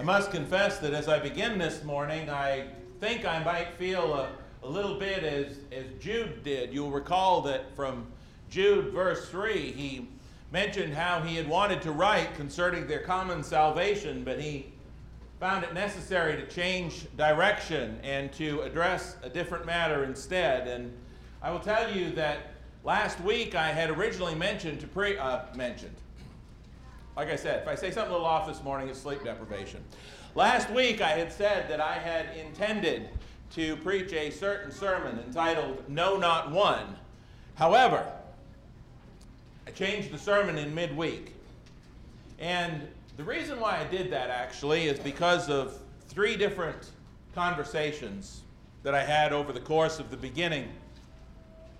I must confess that as I begin this morning, I think I might feel a, a little bit as, as Jude did. You'll recall that from Jude, verse 3, he mentioned how he had wanted to write concerning their common salvation, but he found it necessary to change direction and to address a different matter instead. And I will tell you that last week I had originally mentioned to pre uh, mentioned like I said, if I say something a little off this morning, it's sleep deprivation. Last week I had said that I had intended to preach a certain sermon entitled No Not One. However, I changed the sermon in midweek. And the reason why I did that actually is because of three different conversations that I had over the course of the beginning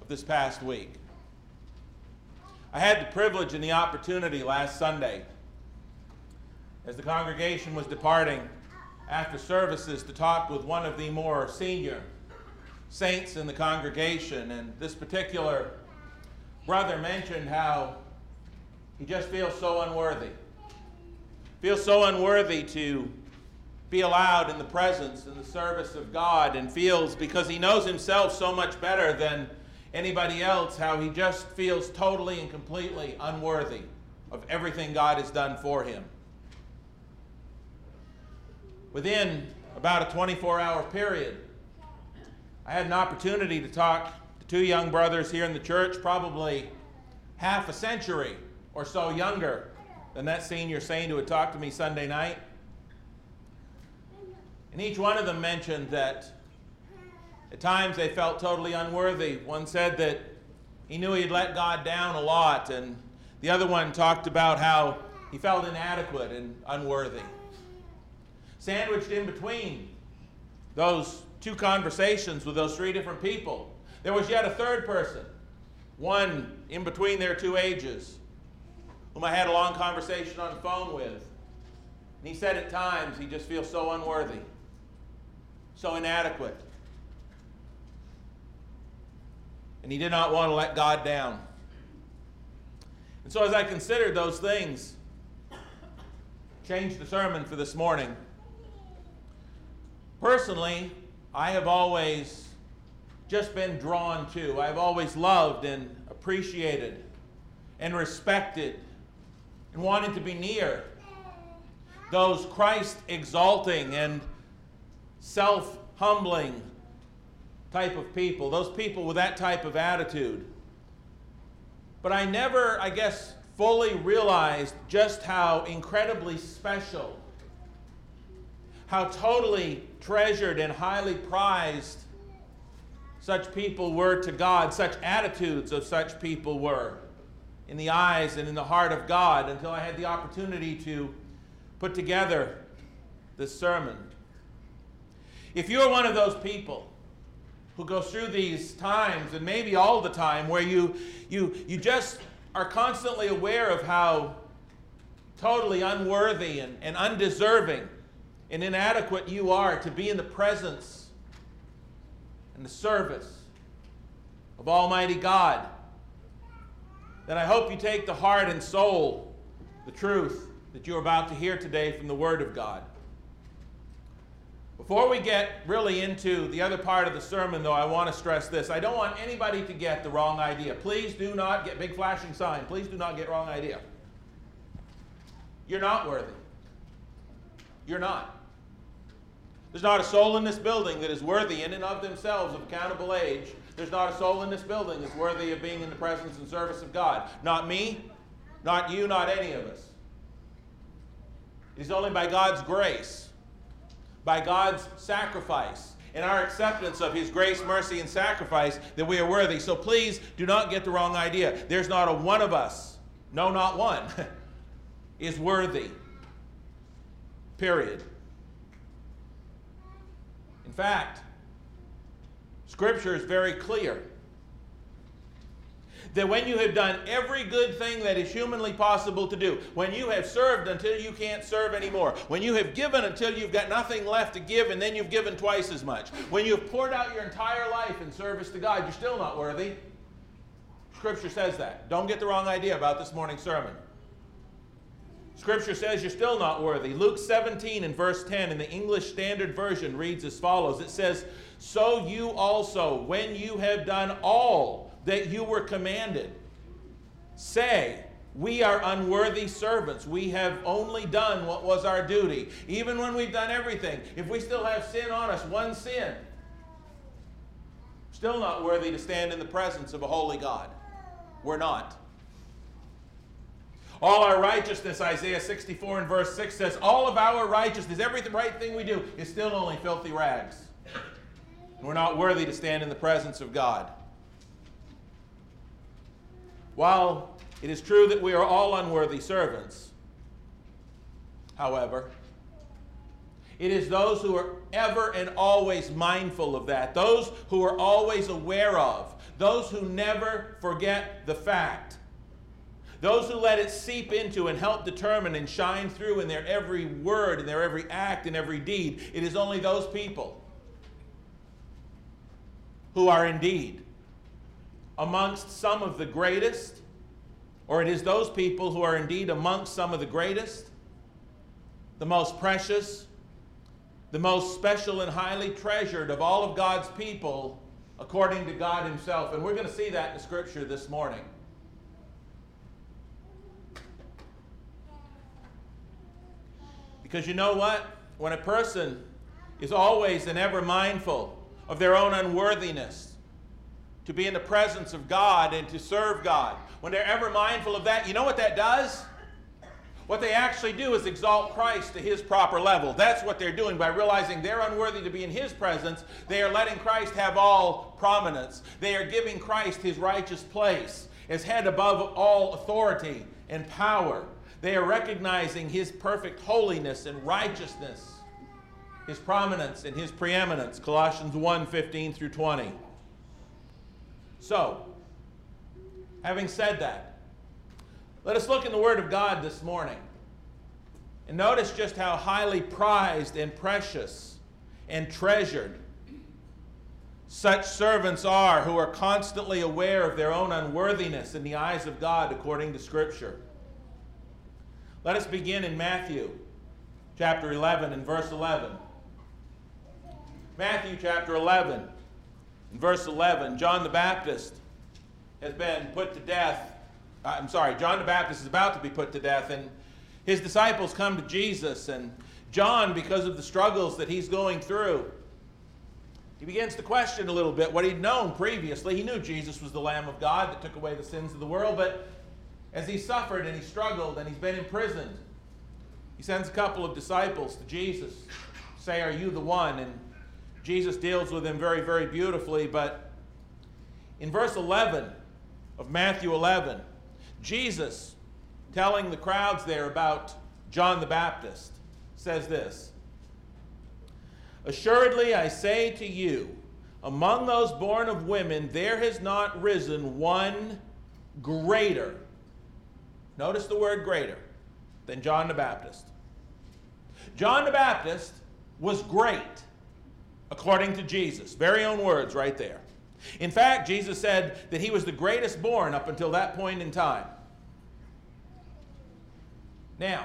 of this past week. I had the privilege and the opportunity last Sunday, as the congregation was departing after services, to talk with one of the more senior saints in the congregation. And this particular brother mentioned how he just feels so unworthy. Feels so unworthy to be allowed in the presence and the service of God, and feels because he knows himself so much better than anybody else how he just feels totally and completely unworthy of everything God has done for him. Within about a 24 hour period, I had an opportunity to talk to two young brothers here in the church, probably half a century or so younger than that senior saint who had talked to me Sunday night. And each one of them mentioned that at times they felt totally unworthy. One said that he knew he had let God down a lot, and the other one talked about how he felt inadequate and unworthy. Sandwiched in between those two conversations with those three different people, there was yet a third person, one in between their two ages, whom I had a long conversation on the phone with. And he said at times he just feels so unworthy, so inadequate. And he did not want to let God down. And so, as I considered those things, changed the sermon for this morning. Personally, I have always just been drawn to, I've always loved and appreciated and respected and wanted to be near those Christ exalting and self humbling type of people, those people with that type of attitude. But I never, I guess, fully realized just how incredibly special, how totally treasured and highly prized such people were to God, such attitudes of such people were in the eyes and in the heart of God until I had the opportunity to put together this sermon. If you're one of those people who goes through these times, and maybe all the time, where you, you, you just are constantly aware of how totally unworthy and, and undeserving and inadequate you are to be in the presence and the service of Almighty God, then I hope you take to heart and soul the truth that you're about to hear today from the Word of God. Before we get really into the other part of the sermon, though, I want to stress this. I don't want anybody to get the wrong idea. Please do not get big flashing sign. Please do not get wrong idea. You're not worthy. You're not. There's not a soul in this building that is worthy in and of themselves of accountable age. There's not a soul in this building that's worthy of being in the presence and service of God. Not me, not you, not any of us. It is only by God's grace by God's sacrifice and our acceptance of His grace, mercy, and sacrifice that we are worthy. So please do not get the wrong idea. There's not a one of us, no, not one, is worthy. Period. In fact, Scripture is very clear that when you have done every good thing that is humanly possible to do, when you have served until you can't serve anymore, when you have given until you've got nothing left to give and then you've given twice as much, when you have poured out your entire life in service to God, you're still not worthy. Scripture says that. Don't get the wrong idea about this morning's sermon. Scripture says you're still not worthy. Luke 17 and verse 10 in the English Standard Version reads as follows It says, So you also, when you have done all that you were commanded, say, we are unworthy servants. We have only done what was our duty. Even when we've done everything, if we still have sin on us, one sin, still not worthy to stand in the presence of a holy God. We're not. All our righteousness, Isaiah 64 and verse 6 says, all of our righteousness, every right thing we do, is still only filthy rags. We're not worthy to stand in the presence of God. While it is true that we are all unworthy servants, however, it is those who are ever and always mindful of that, those who are always aware of, those who never forget the fact those who let it seep into and help determine and shine through in their every word, in their every act, and every deed, it is only those people who are indeed amongst some of the greatest, or it is those people who are indeed amongst some of the greatest, the most precious, the most special and highly treasured of all of God's people, according to God Himself. And we're going to see that in scripture this morning. Because you know what? When a person is always and ever mindful of their own unworthiness to be in the presence of God and to serve God, when they're ever mindful of that, you know what that does? What they actually do is exalt Christ to his proper level. That's what they're doing by realizing they're unworthy to be in his presence. They are letting Christ have all prominence. They are giving Christ his righteous place as head above all authority and power. They are recognizing his perfect holiness and righteousness, his prominence and his preeminence. Colossians 1 15 through 20. So, having said that, let us look in the Word of God this morning and notice just how highly prized and precious and treasured such servants are who are constantly aware of their own unworthiness in the eyes of God according to Scripture. Let us begin in Matthew chapter 11 and verse 11. Matthew chapter 11 and verse 11. John the Baptist has been put to death. Uh, I'm sorry, John the Baptist is about to be put to death, and his disciples come to Jesus. And John, because of the struggles that he's going through, he begins to question a little bit what he'd known previously. He knew Jesus was the Lamb of God that took away the sins of the world, but as he suffered and he struggled and he's been imprisoned, he sends a couple of disciples to Jesus, say, Are you the one? And Jesus deals with him very, very beautifully. But in verse 11 of Matthew 11, Jesus, telling the crowds there about John the Baptist, says this Assuredly, I say to you, among those born of women, there has not risen one greater Notice the word greater than John the Baptist. John the Baptist was great, according to Jesus. Very own words right there. In fact, Jesus said that he was the greatest born up until that point in time. Now,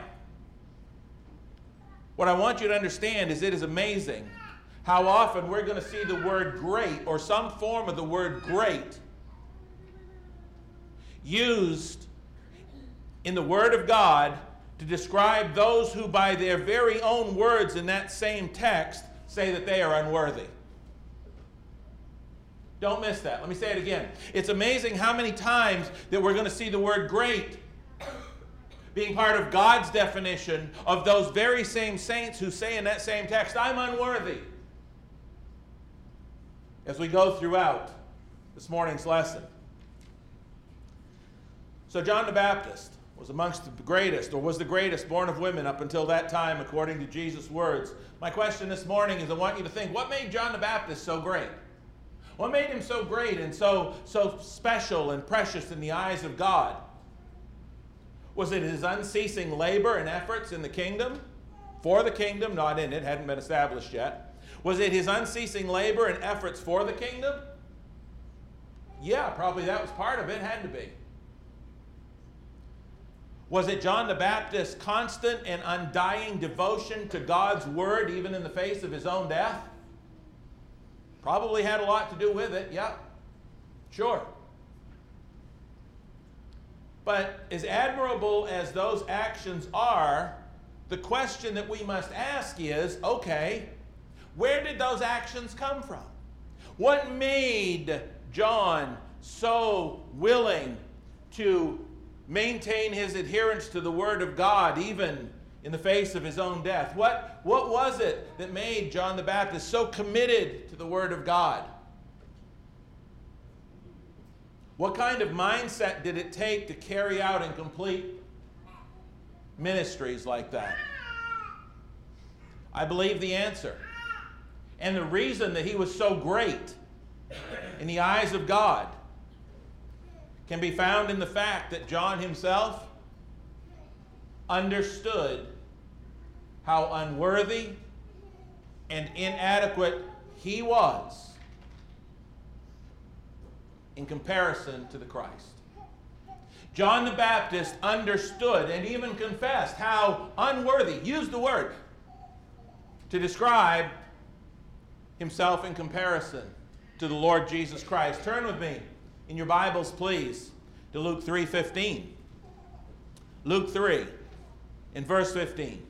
what I want you to understand is it is amazing how often we're going to see the word great or some form of the word great used in the Word of God to describe those who, by their very own words in that same text, say that they are unworthy. Don't miss that. Let me say it again. It's amazing how many times that we're going to see the word great being part of God's definition of those very same saints who say in that same text, I'm unworthy. As we go throughout this morning's lesson. So, John the Baptist, was amongst the greatest, or was the greatest born of women up until that time, according to Jesus' words. My question this morning is I want you to think what made John the Baptist so great? What made him so great and so, so special and precious in the eyes of God? Was it his unceasing labor and efforts in the kingdom? For the kingdom, not in it, hadn't been established yet. Was it his unceasing labor and efforts for the kingdom? Yeah, probably that was part of it, had to be. Was it John the Baptist's constant and undying devotion to God's word, even in the face of his own death? Probably had a lot to do with it, yeah. Sure. But as admirable as those actions are, the question that we must ask is okay, where did those actions come from? What made John so willing to maintain his adherence to the Word of God, even in the face of his own death? What, what was it that made John the Baptist so committed to the Word of God? What kind of mindset did it take to carry out and complete ministries like that? I believe the answer. And the reason that he was so great in the eyes of God can be found in the fact that John himself understood how unworthy and inadequate he was in comparison to the Christ. John the Baptist understood and even confessed how unworthy, used the word, to describe himself in comparison to the Lord Jesus Christ. Turn with me in your Bibles, please, to Luke 3:15. Luke 3 in verse 15.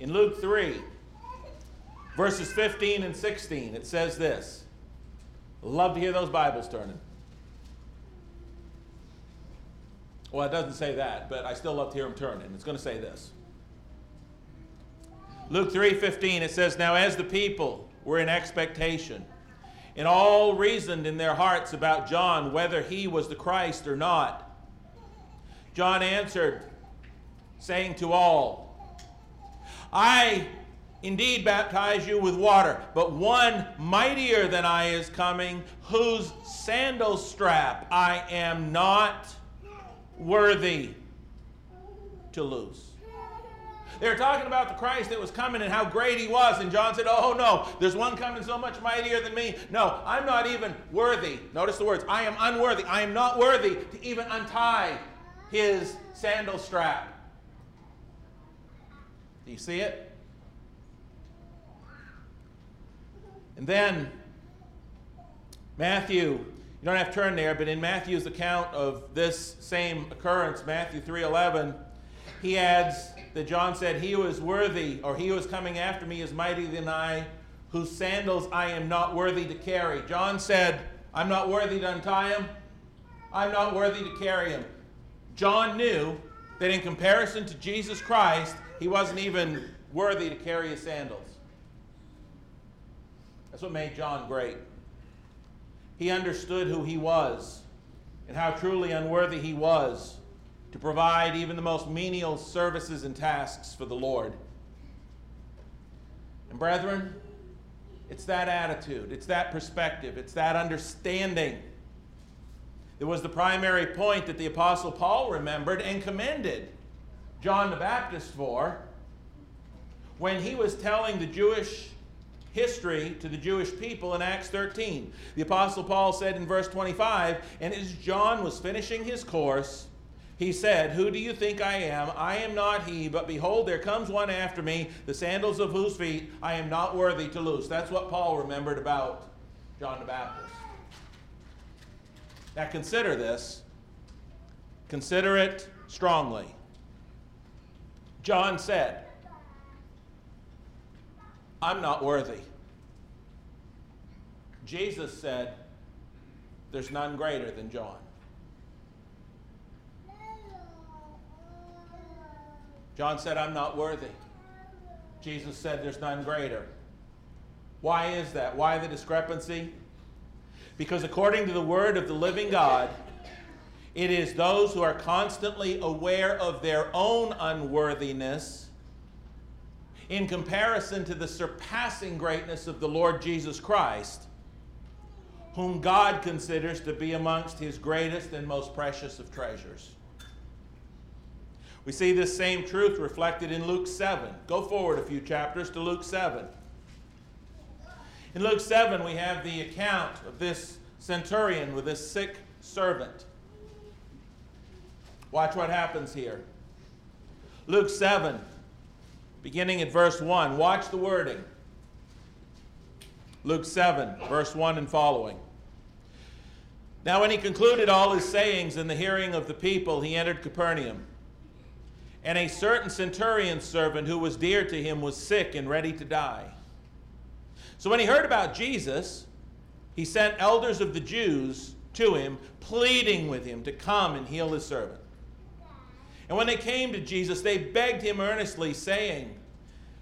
In Luke 3, verses 15 and 16, it says this. Love to hear those Bibles turning. Well, it doesn't say that, but I still love to hear them turning. It's going to say this. Luke 3:15 it says now as the people were in expectation and all reasoned in their hearts about John whether he was the Christ or not John answered saying to all I indeed baptize you with water, but one mightier than I is coming, whose sandal strap I am not worthy to loose. They were talking about the Christ that was coming and how great he was. And John said, Oh, no, there's one coming so much mightier than me. No, I'm not even worthy. Notice the words I am unworthy. I am not worthy to even untie his sandal strap. Do you see it? And then Matthew, you don't have to turn there, but in Matthew's account of this same occurrence, Matthew 3:11, he adds that John said, He who is worthy, or he who is coming after me is mightier than I, whose sandals I am not worthy to carry. John said, I'm not worthy to untie him. I'm not worthy to carry him. John knew that in comparison to Jesus Christ, he wasn't even worthy to carry his sandals. That's what made John great. He understood who he was and how truly unworthy he was to provide even the most menial services and tasks for the Lord. And, brethren, it's that attitude, it's that perspective, it's that understanding that was the primary point that the Apostle Paul remembered and commended John the Baptist for when he was telling the Jewish history to the Jewish people in Acts 13. The Apostle Paul said in verse 25, And as John was finishing his course, he said, Who do you think I am? I am not he, but behold, there comes one after me, the sandals of whose feet I am not worthy to loose. That's what Paul remembered about John the Baptist. Now consider this. Consider it strongly. John said, I'm not worthy. Jesus said, There's none greater than John. John said, I'm not worthy. Jesus said, There's none greater. Why is that? Why the discrepancy? Because according to the word of the living God, it is those who are constantly aware of their own unworthiness in comparison to the surpassing greatness of the Lord Jesus Christ, whom God considers to be amongst his greatest and most precious of treasures. We see this same truth reflected in Luke 7. Go forward a few chapters to Luke 7. In Luke 7, we have the account of this centurion with his sick servant. Watch what happens here. Luke 7, beginning at verse 1. Watch the wording. Luke 7, verse 1 and following. Now, when he concluded all his sayings in the hearing of the people, he entered Capernaum. And a certain centurion's servant who was dear to him was sick and ready to die. So when he heard about Jesus, he sent elders of the Jews to him, pleading with him to come and heal his servant. And when they came to Jesus, they begged him earnestly, saying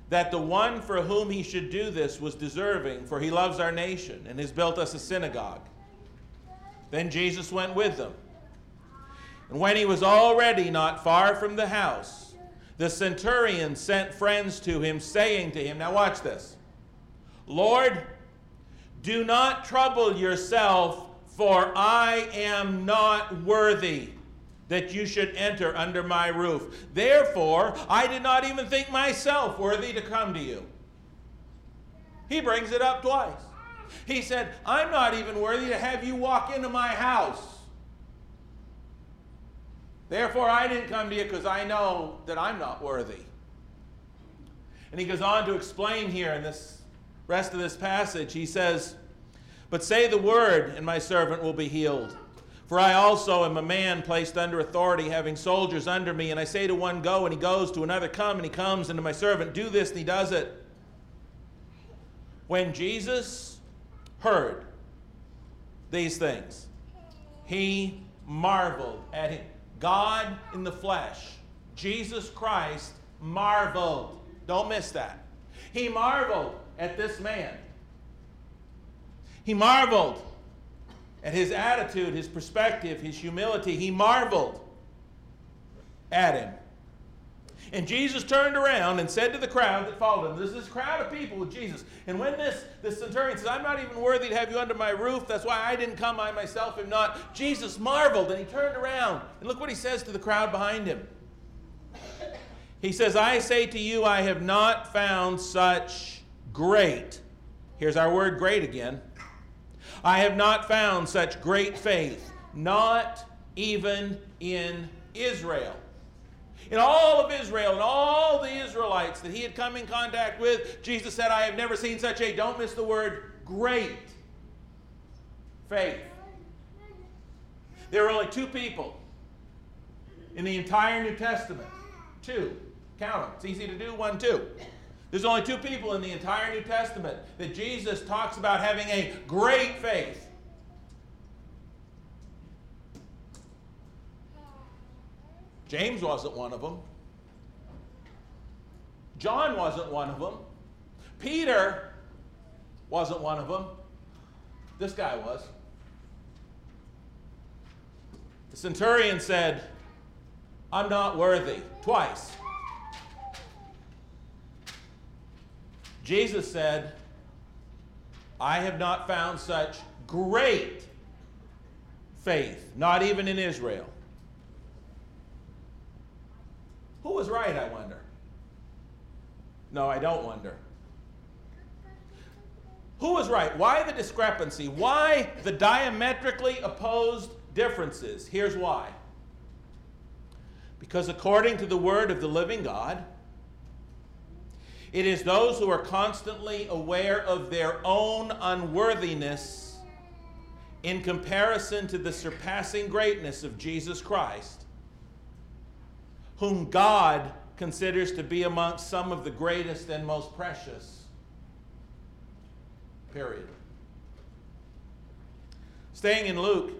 that the one for whom he should do this was deserving, for he loves our nation and has built us a synagogue. Then Jesus went with them. And when he was already not far from the house, the centurion sent friends to him, saying to him, Now watch this Lord, do not trouble yourself, for I am not worthy that you should enter under my roof. Therefore, I did not even think myself worthy to come to you. He brings it up twice. He said, I'm not even worthy to have you walk into my house. Therefore, I didn't come to you because I know that I'm not worthy. And he goes on to explain here in this rest of this passage. He says, But say the word, and my servant will be healed. For I also am a man placed under authority, having soldiers under me. And I say to one, Go, and he goes, to another, Come, and he comes, and to my servant, Do this, and he does it. When Jesus heard these things, he marveled at him. God in the flesh, Jesus Christ, marveled. Don't miss that. He marveled at this man. He marveled at his attitude, his perspective, his humility. He marveled at him. And Jesus turned around and said to the crowd that followed him, There's this crowd of people with Jesus. And when this, this centurion says, I'm not even worthy to have you under my roof, that's why I didn't come, I myself am not. Jesus marveled and he turned around. And look what he says to the crowd behind him. He says, I say to you, I have not found such great. Here's our word great again. I have not found such great faith, not even in Israel. In all of Israel and all the Israelites that he had come in contact with, Jesus said, I have never seen such a, don't miss the word, great faith. There are only two people in the entire New Testament. Two. Count them. It's easy to do. One, two. There's only two people in the entire New Testament that Jesus talks about having a great faith. James wasn't one of them. John wasn't one of them. Peter wasn't one of them. This guy was. The centurion said, I'm not worthy, twice. Jesus said, I have not found such great faith, not even in Israel. Who was right, I wonder? No, I don't wonder. Who was right? Why the discrepancy? Why the diametrically opposed differences? Here's why. Because according to the word of the living God, it is those who are constantly aware of their own unworthiness in comparison to the surpassing greatness of Jesus Christ whom God considers to be amongst some of the greatest and most precious. Period. Staying in Luke,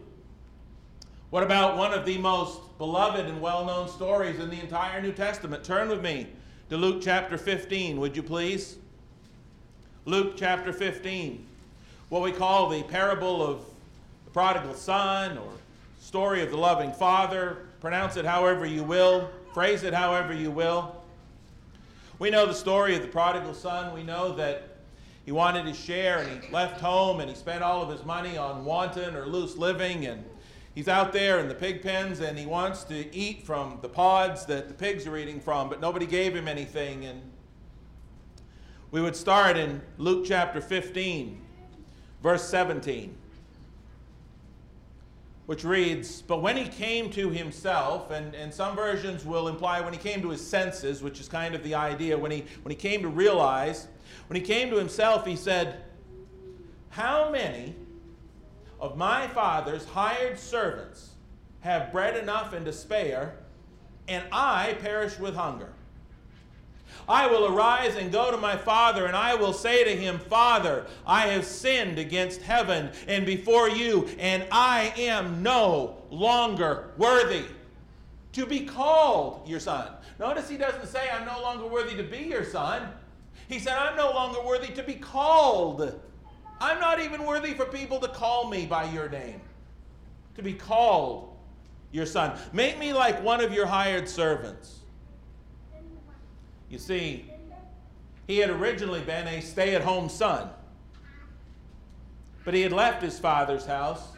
what about one of the most beloved and well known stories in the entire New Testament? Turn with me to Luke chapter 15, would you please? Luke chapter 15, what we call the parable of the prodigal son or story of the loving father. Pronounce it however you will. Phrase it however you will. We know the story of the prodigal son. We know that he wanted his share and he left home and he spent all of his money on wanton or loose living and he's out there in the pig pens and he wants to eat from the pods that the pigs are eating from, but nobody gave him anything. And we would start in Luke chapter 15, verse 17. Which reads, But when he came to himself, and, and some versions will imply when he came to his senses, which is kind of the idea, when he, when he came to realize, when he came to himself, he said, How many of my father's hired servants have bread enough and to spare, and I perish with hunger? I will arise and go to my father, and I will say to him, Father, I have sinned against heaven and before you, and I am no longer worthy to be called your son. Notice he doesn't say, I'm no longer worthy to be your son. He said, I'm no longer worthy to be called. I'm not even worthy for people to call me by your name, to be called your son. Make me like one of your hired servants. You see, he had originally been a stay at home son, but he had left his father's house.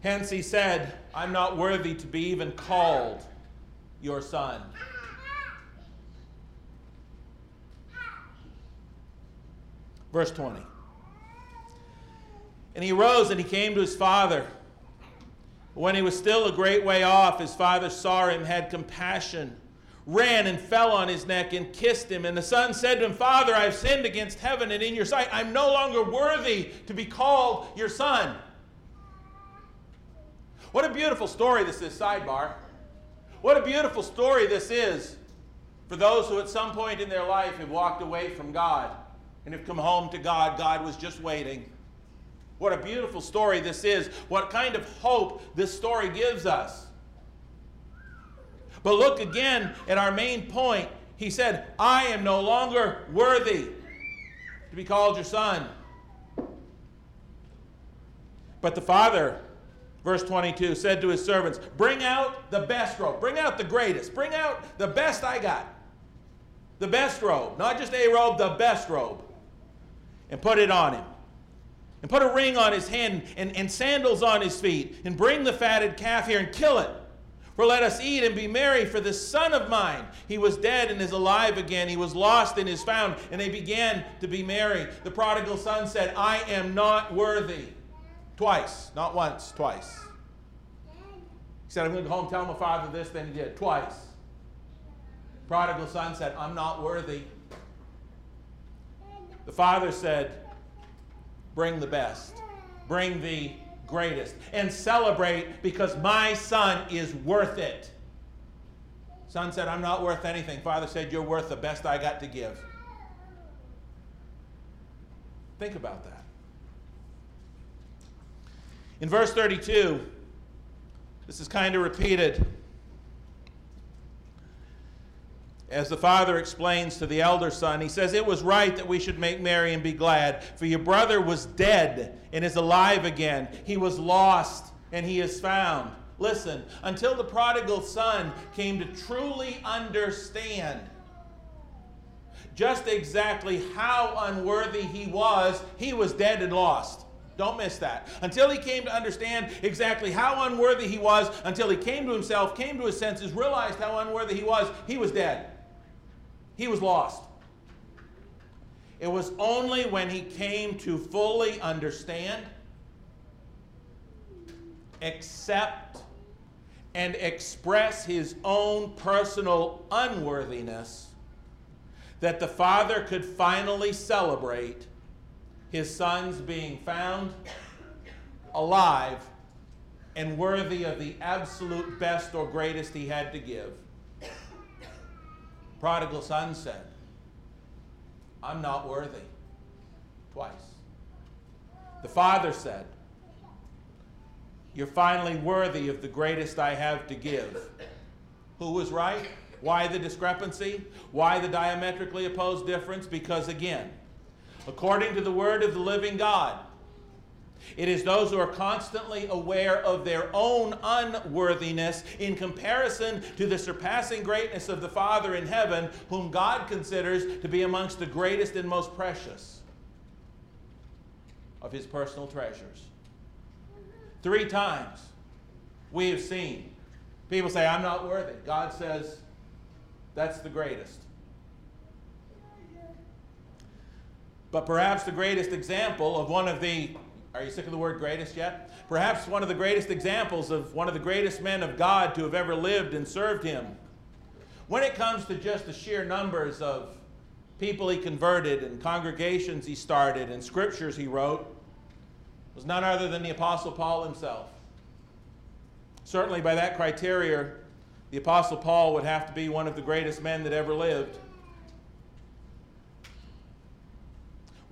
Hence, he said, I'm not worthy to be even called your son. Verse 20. And he rose and he came to his father. When he was still a great way off, his father saw him, had compassion ran and fell on his neck and kissed him. And the son said to him, Father, I have sinned against heaven and in your sight. I'm no longer worthy to be called your son. What a beautiful story this is, sidebar. What a beautiful story this is for those who at some point in their life have walked away from God and have come home to God. God was just waiting. What a beautiful story this is. What kind of hope this story gives us. But look again at our main point. He said, I am no longer worthy to be called your son. But the father, verse 22, said to his servants, Bring out the best robe. Bring out the greatest. Bring out the best I got. The best robe. Not just a robe, the best robe. And put it on him. And put a ring on his hand and, and sandals on his feet. And bring the fatted calf here and kill it for let us eat and be merry, for this son of mine, he was dead and is alive again. He was lost and is found. And they began to be merry. The prodigal son said, I am not worthy. Twice, not once, twice. He said, I'm going to go home and tell my father this, then he did. Twice. Prodigal son said, I'm not worthy. The father said, Bring the best. Bring the greatest and celebrate because my son is worth it. Son said, I'm not worth anything. Father said, You're worth the best I got to give. Think about that. In verse 32, this is kind of repeated as the father explains to the elder son, he says, It was right that we should make merry and be glad, for your brother was dead and is alive again. He was lost and he is found. Listen, until the prodigal son came to truly understand just exactly how unworthy he was, he was dead and lost. Don't miss that. Until he came to understand exactly how unworthy he was, until he came to himself, came to his senses, realized how unworthy he was, he was dead. He was lost. It was only when he came to fully understand, accept, and express his own personal unworthiness that the Father could finally celebrate his son's being found alive and worthy of the absolute best or greatest he had to give prodigal son said, I'm not worthy. Twice. The father said, You're finally worthy of the greatest I have to give. Who was right? Why the discrepancy? Why the diametrically opposed difference? Because again, according to the word of the living God, it is those who are constantly aware of their own unworthiness in comparison to the surpassing greatness of the Father in heaven, whom God considers to be amongst the greatest and most precious of his personal treasures. Three times we have seen people say, I'm not worthy. God says, that's the greatest. But perhaps the greatest example of one of the Are you sick of the word greatest yet? Perhaps one of the greatest examples of one of the greatest men of God to have ever lived and served him. When it comes to just the sheer numbers of people he converted and congregations he started and scriptures he wrote, was none other than the Apostle Paul himself. Certainly, by that criteria, the Apostle Paul would have to be one of the greatest men that ever lived.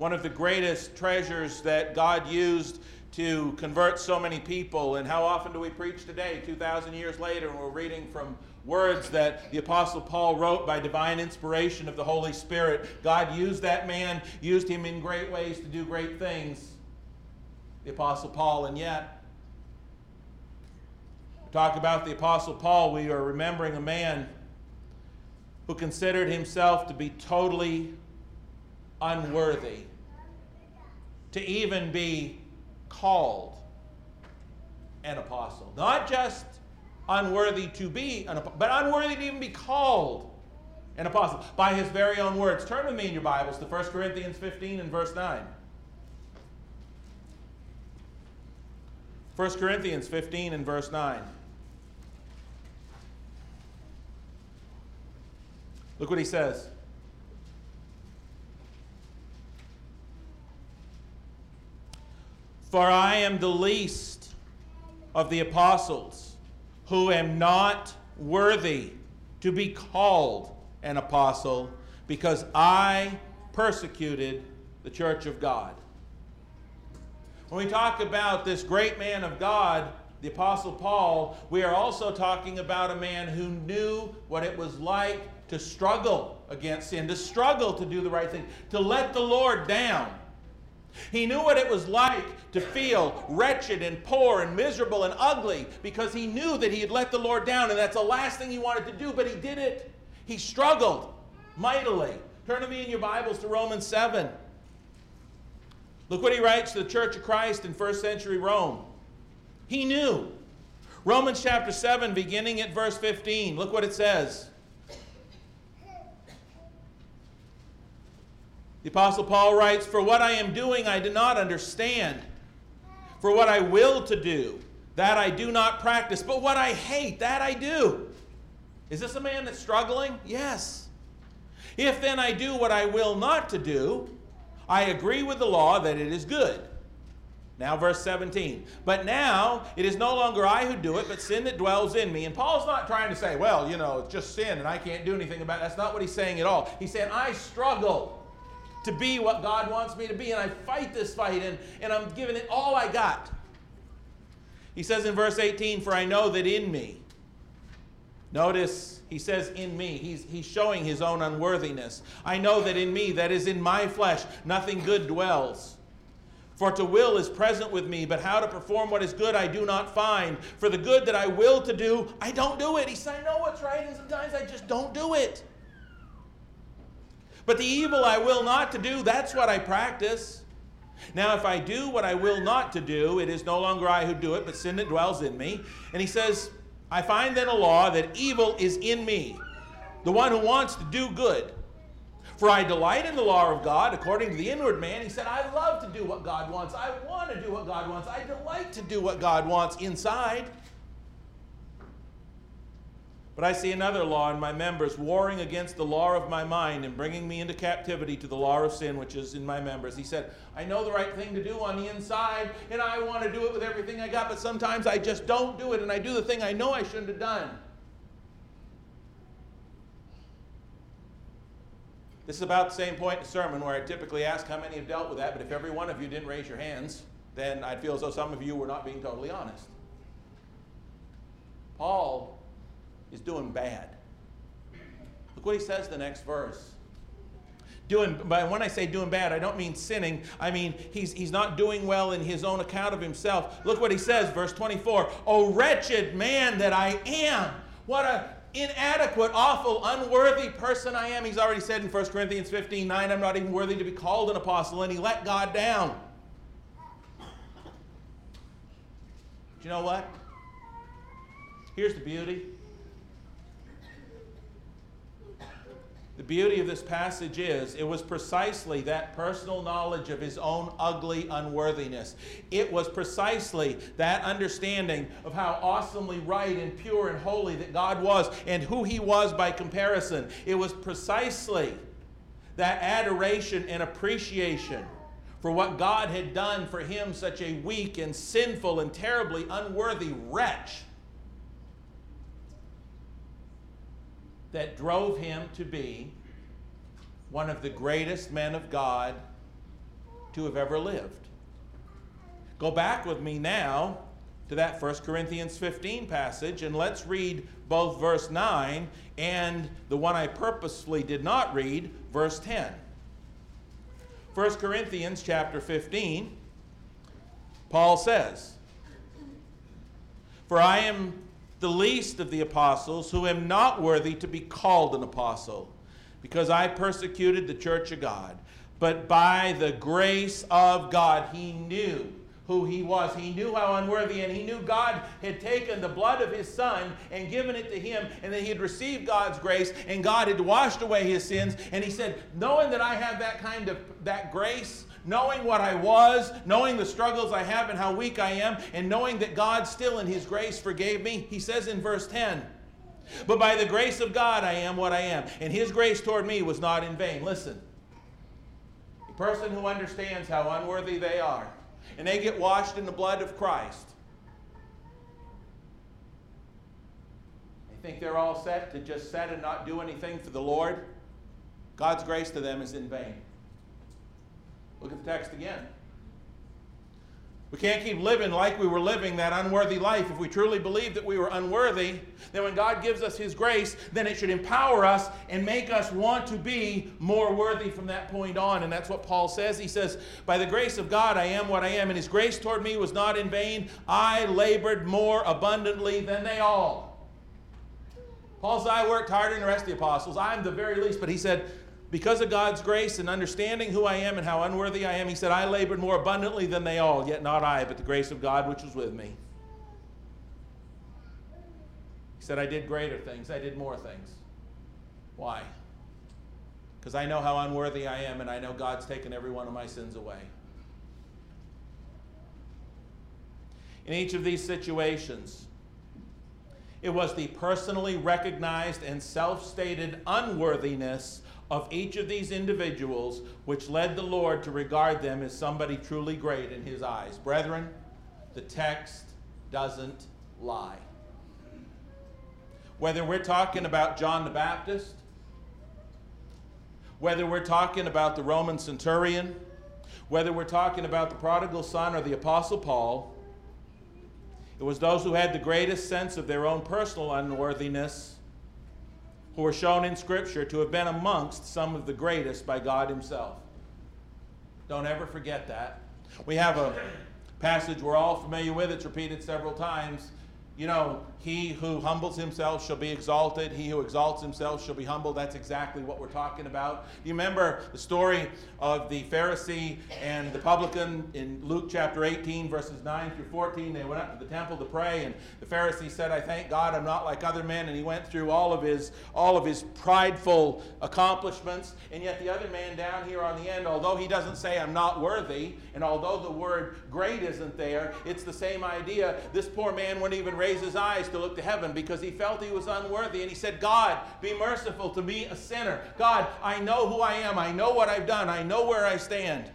One of the greatest treasures that God used to convert so many people. And how often do we preach today, 2,000 years later, and we're reading from words that the Apostle Paul wrote by divine inspiration of the Holy Spirit? God used that man, used him in great ways to do great things. The Apostle Paul, and yet, talk about the Apostle Paul, we are remembering a man who considered himself to be totally unworthy to even be called an apostle. Not just unworthy to be an apostle, but unworthy to even be called an apostle by his very own words. Turn with me in your Bibles to 1 Corinthians 15 and verse 9. 1 Corinthians 15 and verse 9. Look what he says. For I am the least of the apostles, who am not worthy to be called an apostle, because I persecuted the church of God. When we talk about this great man of God, the Apostle Paul, we are also talking about a man who knew what it was like to struggle against sin, to struggle to do the right thing, to let the Lord down. He knew what it was like to feel wretched and poor and miserable and ugly because he knew that he had let the Lord down, and that's the last thing he wanted to do, but he did it. He struggled mightily. Turn to me in your Bibles to Romans 7. Look what he writes to the Church of Christ in first century Rome. He knew. Romans chapter 7, beginning at verse 15. Look what it says. The Apostle Paul writes, For what I am doing I do not understand. For what I will to do, that I do not practice. But what I hate, that I do. Is this a man that's struggling? Yes. If then I do what I will not to do, I agree with the law that it is good. Now, verse 17. But now it is no longer I who do it, but sin that dwells in me. And Paul's not trying to say, well, you know, it's just sin and I can't do anything about it. That's not what he's saying at all. He's saying, I struggle to be what God wants me to be, and I fight this fight, and, and I'm giving it all I got. He says in verse 18, For I know that in me, notice he says in me, he's, he's showing his own unworthiness. I know that in me, that is in my flesh, nothing good dwells. For to will is present with me, but how to perform what is good I do not find. For the good that I will to do, I don't do it. He said, I know what's right, and sometimes I just don't do it. But the evil I will not to do, that's what I practice. Now, if I do what I will not to do, it is no longer I who do it, but sin that dwells in me. And he says, I find then a law that evil is in me, the one who wants to do good. For I delight in the law of God according to the inward man. He said, I love to do what God wants. I want to do what God wants. I delight to do what God wants inside. But I see another law in my members, warring against the law of my mind and bringing me into captivity to the law of sin which is in my members. He said, I know the right thing to do on the inside, and I want to do it with everything I got, but sometimes I just don't do it, and I do the thing I know I shouldn't have done. This is about the same point in the sermon where I typically ask how many have dealt with that, but if every one of you didn't raise your hands, then I'd feel as though some of you were not being totally honest. Paul is doing bad. Look what he says the next verse. Doing, but when I say doing bad, I don't mean sinning. I mean he's, he's not doing well in his own account of himself. Look what he says, verse 24. Oh, wretched man that I am. What a inadequate, awful, unworthy person I am. He's already said in 1 Corinthians 15 9, I'm not even worthy to be called an apostle, and he let God down. Do you know what? Here's the beauty The beauty of this passage is it was precisely that personal knowledge of his own ugly unworthiness. It was precisely that understanding of how awesomely right and pure and holy that God was and who he was by comparison. It was precisely that adoration and appreciation for what God had done for him, such a weak and sinful and terribly unworthy wretch that drove him to be one of the greatest men of God to have ever lived. Go back with me now to that 1 Corinthians 15 passage and let's read both verse 9 and the one I purposely did not read, verse 10. 1 Corinthians chapter 15, Paul says, For I am the least of the apostles, who am not worthy to be called an apostle, because I persecuted the church of God. But by the grace of God, he knew who he was. He knew how unworthy, and he knew God had taken the blood of his son and given it to him, and that he had received God's grace, and God had washed away his sins. And he said, knowing that I have that kind of that grace, knowing what I was, knowing the struggles I have and how weak I am, and knowing that God still in His grace forgave me, He says in verse 10, But by the grace of God I am what I am, and His grace toward me was not in vain. Listen, a person who understands how unworthy they are, and they get washed in the blood of Christ, they think they're all set to just set and not do anything for the Lord. God's grace to them is in vain. Look at the text again. We can't keep living like we were living that unworthy life. If we truly believe that we were unworthy, then when God gives us His grace, then it should empower us and make us want to be more worthy from that point on. And that's what Paul says. He says, By the grace of God, I am what I am, and His grace toward me was not in vain. I labored more abundantly than they all. Paul said, I worked harder than the rest of the apostles. I'm the very least. But he said, because of God's grace and understanding who I am and how unworthy I am, he said, I labored more abundantly than they all, yet not I, but the grace of God which was with me. He said, I did greater things, I did more things. Why? Because I know how unworthy I am, and I know God's taken every one of my sins away. In each of these situations, it was the personally recognized and self stated unworthiness of each of these individuals, which led the Lord to regard them as somebody truly great in his eyes. Brethren, the text doesn't lie. Whether we're talking about John the Baptist, whether we're talking about the Roman centurion, whether we're talking about the prodigal son or the apostle Paul, it was those who had the greatest sense of their own personal unworthiness who are shown in Scripture to have been amongst some of the greatest by God Himself. Don't ever forget that. We have a passage we're all familiar with, it's repeated several times you know, he who humbles himself shall be exalted. He who exalts himself shall be humbled. That's exactly what we're talking about. Do you remember the story of the Pharisee and the publican in Luke chapter 18, verses 9 through 14. They went up to the temple to pray, and the Pharisee said, I thank God I'm not like other men. And he went through all of his all of his prideful accomplishments. And yet the other man down here on the end, although he doesn't say I'm not worthy, and although the word great isn't there, it's the same idea. This poor man wouldn't even raise his eyes to look to heaven because he felt he was unworthy. And he said, God, be merciful to me, a sinner. God, I know who I am. I know what I've done. I know where I stand.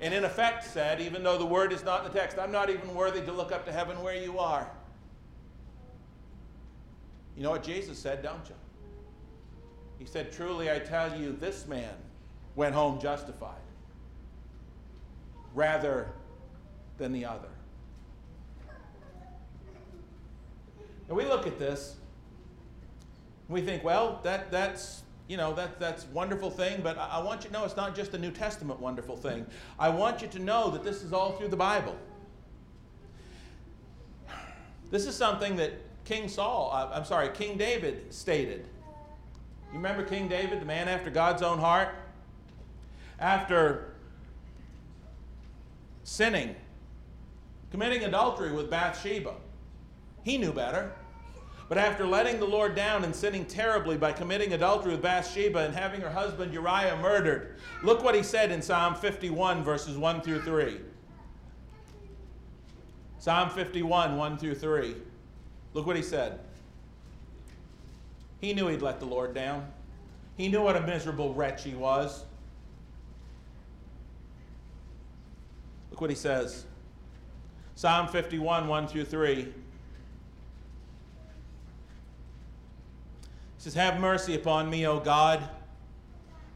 And in effect said, even though the word is not in the text, I'm not even worthy to look up to heaven where you are. You know what Jesus said, don't you? He said, Truly I tell you, this man went home justified rather than the other. And we look at this, we think, well, that, that's, you know, that, that's wonderful thing, but I, I want you to know it's not just a New Testament wonderful thing. I want you to know that this is all through the Bible. This is something that King Saul, uh, I'm sorry, King David stated. You remember King David, the man after God's own heart? After sinning, committing adultery with Bathsheba, he knew better. But after letting the Lord down and sinning terribly by committing adultery with Bathsheba and having her husband Uriah murdered, look what he said in Psalm 51, verses 1 through 3. Psalm 51, 1 through 3. Look what he said. He knew he'd let the Lord down. He knew what a miserable wretch he was. Look what he says. Psalm 51, 1 through 3. Says, Have mercy upon me, O God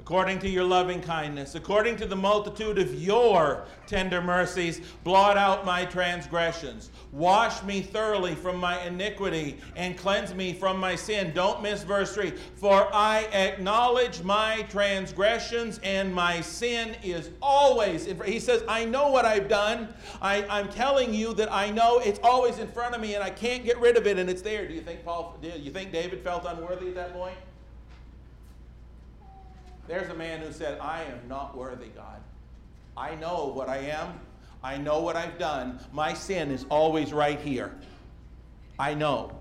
according to your loving kindness, according to the multitude of your tender mercies, blot out my transgressions. Wash me thoroughly from my iniquity and cleanse me from my sin. Don't miss verse 3. For I acknowledge my transgressions and my sin is always, he says, I know what I've done. I, I'm telling you that I know it's always in front of me and I can't get rid of it and it's there. Do you think Paul, do you think David felt unworthy at that point? There's a man who said, I am not worthy, God. I know what I am. I know what I've done. My sin is always right here. I know.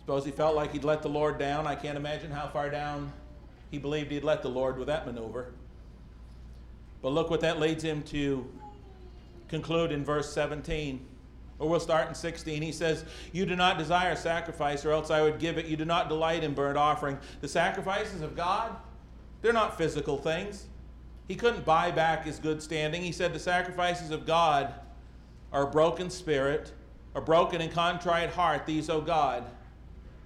Suppose he felt like he'd let the Lord down. I can't imagine how far down he believed he'd let the Lord with that maneuver. But look what that leads him to conclude in verse 17. Or we'll start in 16. He says, You do not desire sacrifice, or else I would give it. You do not delight in burnt offering. The sacrifices of God, they're not physical things. He couldn't buy back his good standing. He said, The sacrifices of God are a broken spirit, a broken and contrite heart. These, O God,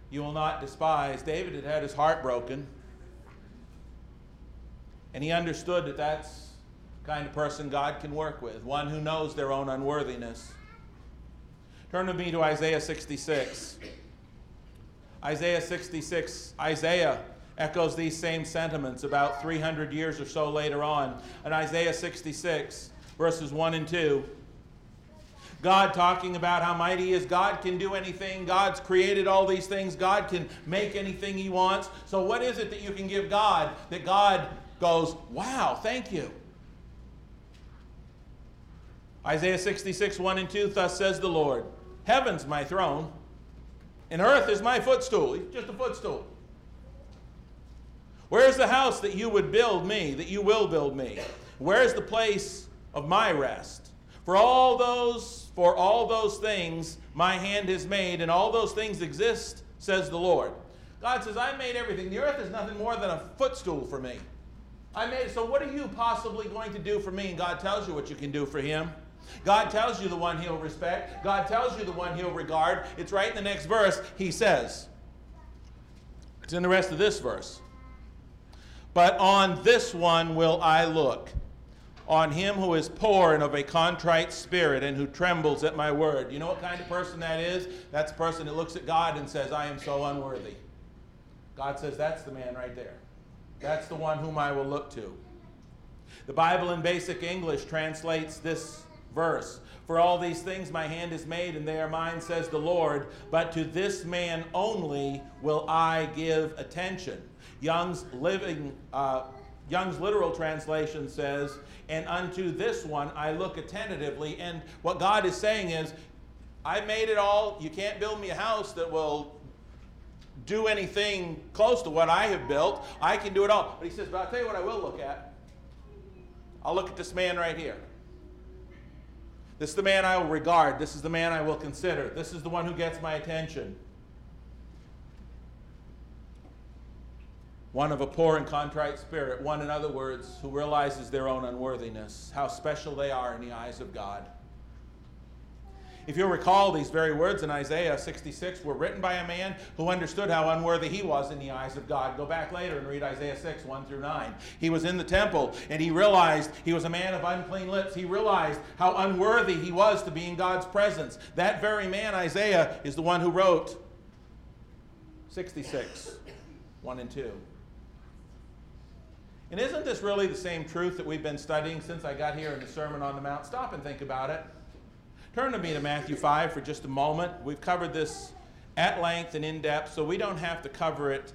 you will not despise. David had had his heart broken. And he understood that that's kind of person God can work with, one who knows their own unworthiness. Turn with me to Isaiah 66. Isaiah 66, Isaiah echoes these same sentiments about 300 years or so later on. In Isaiah 66, verses 1 and 2, God talking about how mighty he is. God can do anything. God's created all these things. God can make anything he wants. So, what is it that you can give God that God goes, wow, thank you? Isaiah 66, 1 and 2, thus says the Lord, Heaven's my throne, and earth is my footstool. He's just a footstool. Where's the house that you would build me, that you will build me? Where's the place of my rest? For all those, for all those things my hand has made, and all those things exist, says the Lord. God says, I made everything. The earth is nothing more than a footstool for me. I made it. So what are you possibly going to do for me? And God tells you what you can do for him. God tells you the one he'll respect. God tells you the one he'll regard. It's right in the next verse. He says, it's in the rest of this verse. But on this one will I look, on him who is poor and of a contrite spirit and who trembles at my word. You know what kind of person that is? That's a person that looks at God and says, I am so unworthy. God says, That's the man right there. That's the one whom I will look to. The Bible in basic English translates this verse. For all these things my hand is made, and they are mine, says the Lord. But to this man only will I give attention. Young's living, uh, Young's literal translation says, "And unto this one I look attentively." And what God is saying is, I made it all. You can't build me a house that will do anything close to what I have built. I can do it all. But he says, but I'll tell you what I will look at. I'll look at this man right here. This is the man I will regard. This is the man I will consider. This is the one who gets my attention. One of a poor and contrite spirit. One, in other words, who realizes their own unworthiness, how special they are in the eyes of God. If you'll recall, these very words in Isaiah 66 were written by a man who understood how unworthy he was in the eyes of God. Go back later and read Isaiah 6, 1 through 9. He was in the temple and he realized he was a man of unclean lips. He realized how unworthy he was to be in God's presence. That very man, Isaiah, is the one who wrote 66, 1 and 2. And isn't this really the same truth that we've been studying since I got here in the Sermon on the Mount? Stop and think about it. Turn to me to Matthew 5 for just a moment. We've covered this at length and in depth, so we don't have to cover it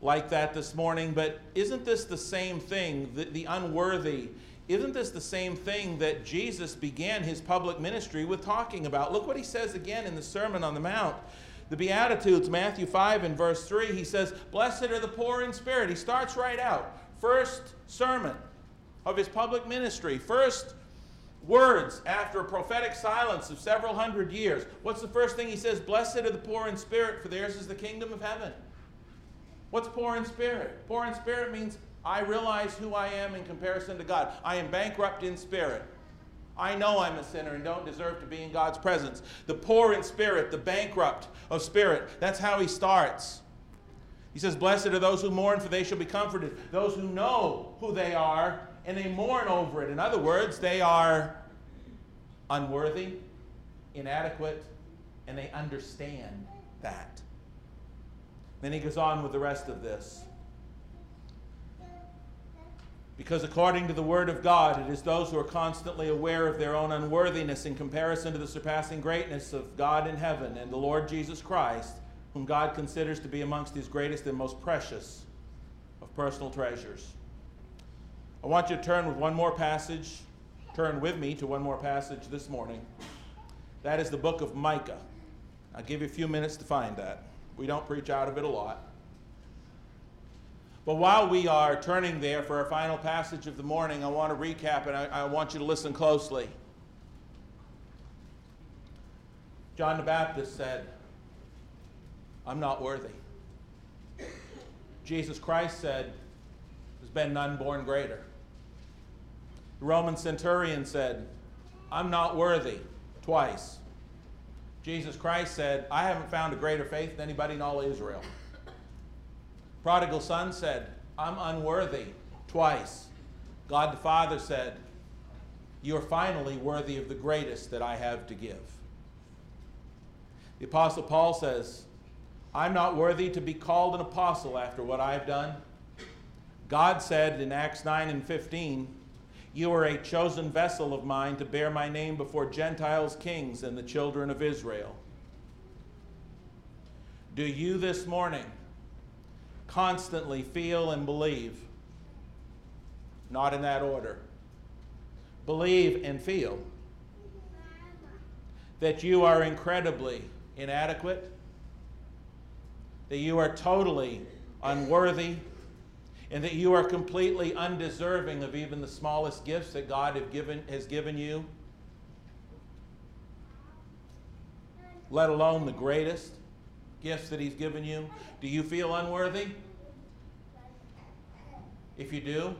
like that this morning, but isn't this the same thing, the, the unworthy? Isn't this the same thing that Jesus began his public ministry with talking about? Look what he says again in the Sermon on the Mount. The Beatitudes, Matthew 5 and verse 3, he says, Blessed are the poor in spirit. He starts right out. First sermon of his public ministry. First words after a prophetic silence of several hundred years. What's the first thing he says? Blessed are the poor in spirit, for theirs is the kingdom of heaven. What's poor in spirit? Poor in spirit means I realize who I am in comparison to God. I am bankrupt in spirit. I know I'm a sinner and don't deserve to be in God's presence. The poor in spirit, the bankrupt of spirit. That's how he starts. He says, Blessed are those who mourn, for they shall be comforted. Those who know who they are and they mourn over it. In other words, they are unworthy, inadequate, and they understand that. Then he goes on with the rest of this. Because according to the Word of God, it is those who are constantly aware of their own unworthiness in comparison to the surpassing greatness of God in heaven and the Lord Jesus Christ, whom God considers to be amongst his greatest and most precious of personal treasures. I want you to turn with one more passage, turn with me to one more passage this morning. That is the book of Micah. I'll give you a few minutes to find that. We don't preach out of it a lot. But while we are turning there for our final passage of the morning, I want to recap and I, I want you to listen closely. John the Baptist said, I'm not worthy. Jesus Christ said, There's been none born greater. The Roman centurion said, I'm not worthy, twice. Jesus Christ said, I haven't found a greater faith than anybody in all Israel. Prodigal son said, I'm unworthy, twice. God the Father said, You are finally worthy of the greatest that I have to give. The Apostle Paul says, I'm not worthy to be called an apostle after what I've done. God said in Acts 9 and 15, you are a chosen vessel of mine to bear my name before Gentiles, kings, and the children of Israel. Do you this morning constantly feel and believe? Not in that order. Believe and feel that you are incredibly inadequate, that you are totally unworthy and that you are completely undeserving of even the smallest gifts that God have given, has given you, let alone the greatest gifts that He's given you? Do you feel unworthy? If you do,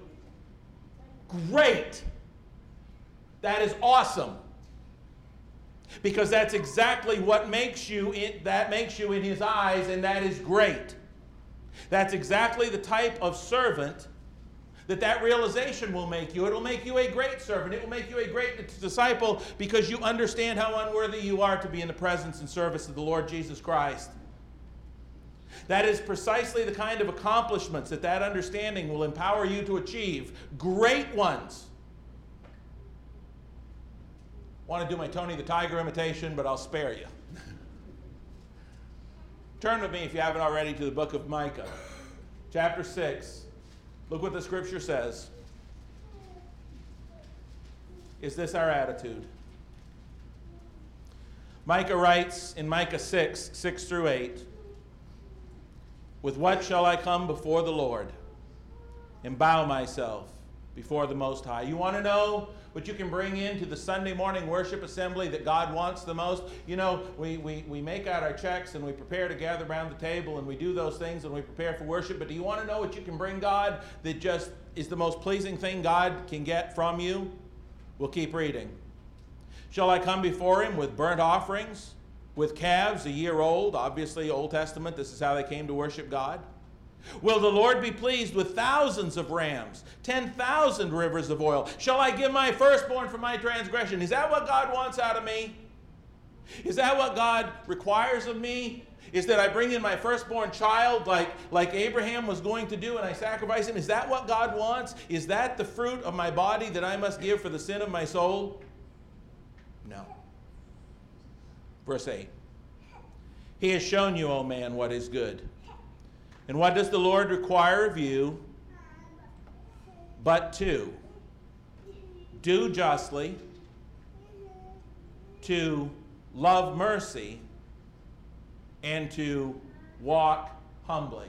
great! That is awesome. Because that's exactly what makes you in, that makes you in his eyes and that is great. That's exactly the type of servant that that realization will make you. It will make you a great servant. It will make you a great disciple because you understand how unworthy you are to be in the presence and service of the Lord Jesus Christ. That is precisely the kind of accomplishments that that understanding will empower you to achieve. Great ones. Want to do my Tony the Tiger imitation, but I'll spare you. Turn with me, if you haven't already, to the book of Micah, chapter 6. Look what the scripture says. Is this our attitude? Micah writes in Micah 6, 6 through 8, With what shall I come before the Lord and bow myself before the Most High? You want to know what you can bring into the Sunday morning worship assembly that God wants the most. You know, we, we, we make out our checks and we prepare to gather around the table and we do those things and we prepare for worship. But do you want to know what you can bring God that just is the most pleasing thing God can get from you? We'll keep reading. Shall I come before him with burnt offerings, with calves a year old? Obviously, Old Testament, this is how they came to worship God. Will the Lord be pleased with thousands of rams, 10,000 rivers of oil? Shall I give my firstborn for my transgression? Is that what God wants out of me? Is that what God requires of me? Is that I bring in my firstborn child like, like Abraham was going to do and I sacrifice him? Is that what God wants? Is that the fruit of my body that I must give for the sin of my soul? No. Verse 8 He has shown you, O man, what is good And what does the Lord require of you? But to do justly, to love mercy, and to walk humbly.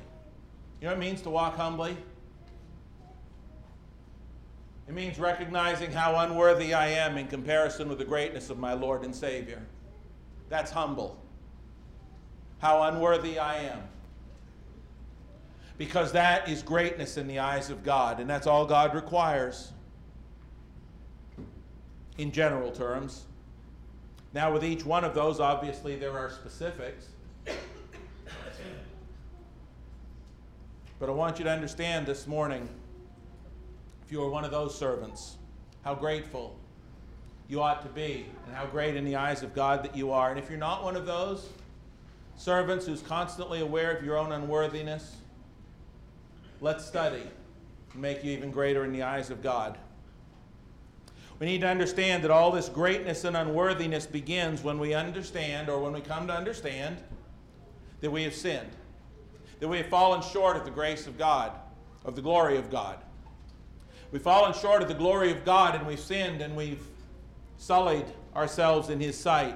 You know what it means to walk humbly? It means recognizing how unworthy I am in comparison with the greatness of my Lord and Savior. That's humble. How unworthy I am. Because that is greatness in the eyes of God, and that's all God requires in general terms. Now, with each one of those, obviously, there are specifics. But I want you to understand this morning, if you are one of those servants, how grateful you ought to be, and how great in the eyes of God that you are. And if you're not one of those servants who's constantly aware of your own unworthiness, let's study make you even greater in the eyes of God. We need to understand that all this greatness and unworthiness begins when we understand, or when we come to understand, that we have sinned that we have fallen short of the grace of God, of the glory of God. We've fallen short of the glory of God and we've sinned and we've sullied ourselves in His sight.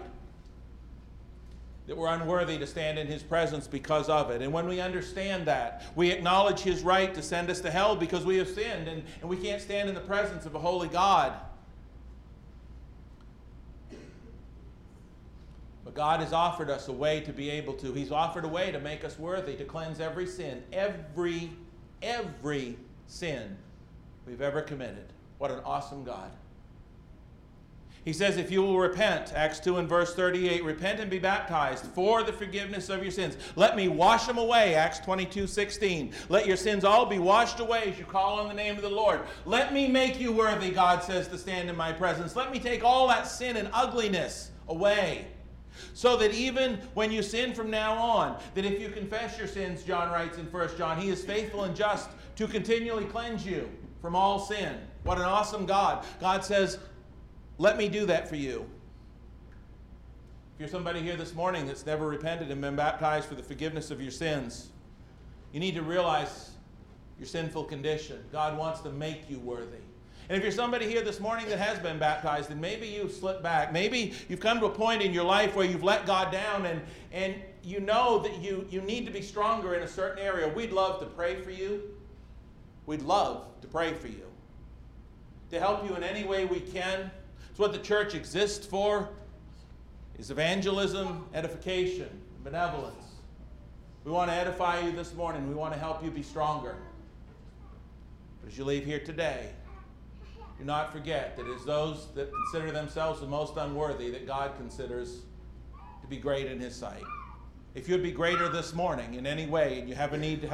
That we're unworthy to stand in His presence because of it. And when we understand that, we acknowledge His right to send us to hell because we have sinned and, and we can't stand in the presence of a holy God. But God has offered us a way to be able to. He's offered a way to make us worthy, to cleanse every sin, every, every sin we've ever committed. What an awesome God. He says, If you will repent, Acts 2 and verse 38, repent and be baptized for the forgiveness of your sins. Let me wash them away, Acts 22 16. Let your sins all be washed away as you call on the name of the Lord. Let me make you worthy, God says, to stand in my presence. Let me take all that sin and ugliness away. So that even when you sin from now on, that if you confess your sins, John writes in 1 John, he is faithful and just to continually cleanse you from all sin. What an awesome God. God says, let me do that for you. If you're somebody here this morning that's never repented and been baptized for the forgiveness of your sins, you need to realize your sinful condition. God wants to make you worthy. And if you're somebody here this morning that has been baptized, and maybe you've slipped back, maybe you've come to a point in your life where you've let God down and, and you know that you, you need to be stronger in a certain area, we'd love to pray for you. We'd love to pray for you. To help you in any way we can. It's what the church exists for is evangelism, edification, benevolence. We want to edify you this morning. We want to help you be stronger. But as you leave here today, do not forget that it is those that consider themselves the most unworthy that God considers to be great in His sight. If you'd be greater this morning in any way and you have a need to help,